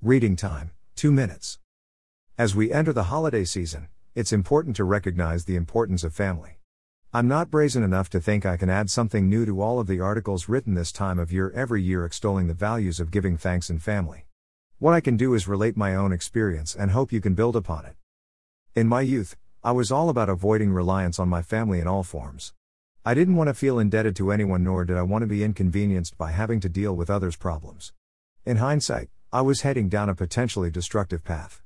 Reading time 2 minutes. As we enter the holiday season, it's important to recognize the importance of family. I'm not brazen enough to think I can add something new to all of the articles written this time of year every year extolling the values of giving thanks and family. What I can do is relate my own experience and hope you can build upon it. In my youth, I was all about avoiding reliance on my family in all forms. I didn't want to feel indebted to anyone, nor did I want to be inconvenienced by having to deal with others' problems. In hindsight, I was heading down a potentially destructive path.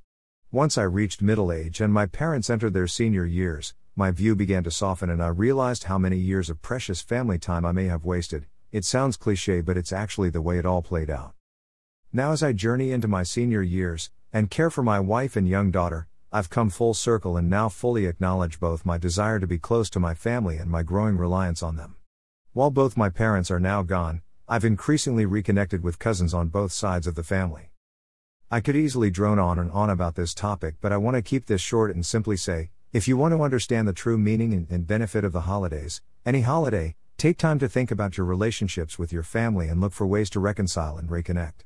Once I reached middle age and my parents entered their senior years, my view began to soften and I realized how many years of precious family time I may have wasted. It sounds cliche, but it's actually the way it all played out. Now, as I journey into my senior years and care for my wife and young daughter, I've come full circle and now fully acknowledge both my desire to be close to my family and my growing reliance on them. While both my parents are now gone, I've increasingly reconnected with cousins on both sides of the family. I could easily drone on and on about this topic, but I want to keep this short and simply say if you want to understand the true meaning and, benefit of the holidays, any holiday, take time to think about your relationships with your family and look for ways to reconcile and reconnect.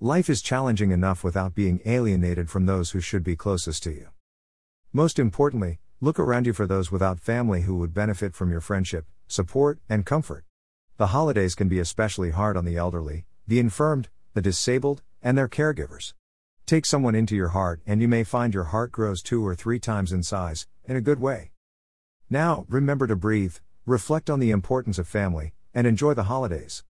Life is challenging enough without being alienated from those who should be closest to you. Most importantly, look around you for those without family who would benefit from your friendship, support, and comfort. The holidays can be especially hard on the elderly, the infirmed, the disabled, and their caregivers. Take someone into your heart, and you may find your heart grows two or three times in size, in a good way. Now, remember to breathe, reflect on the importance of family, and enjoy the holidays.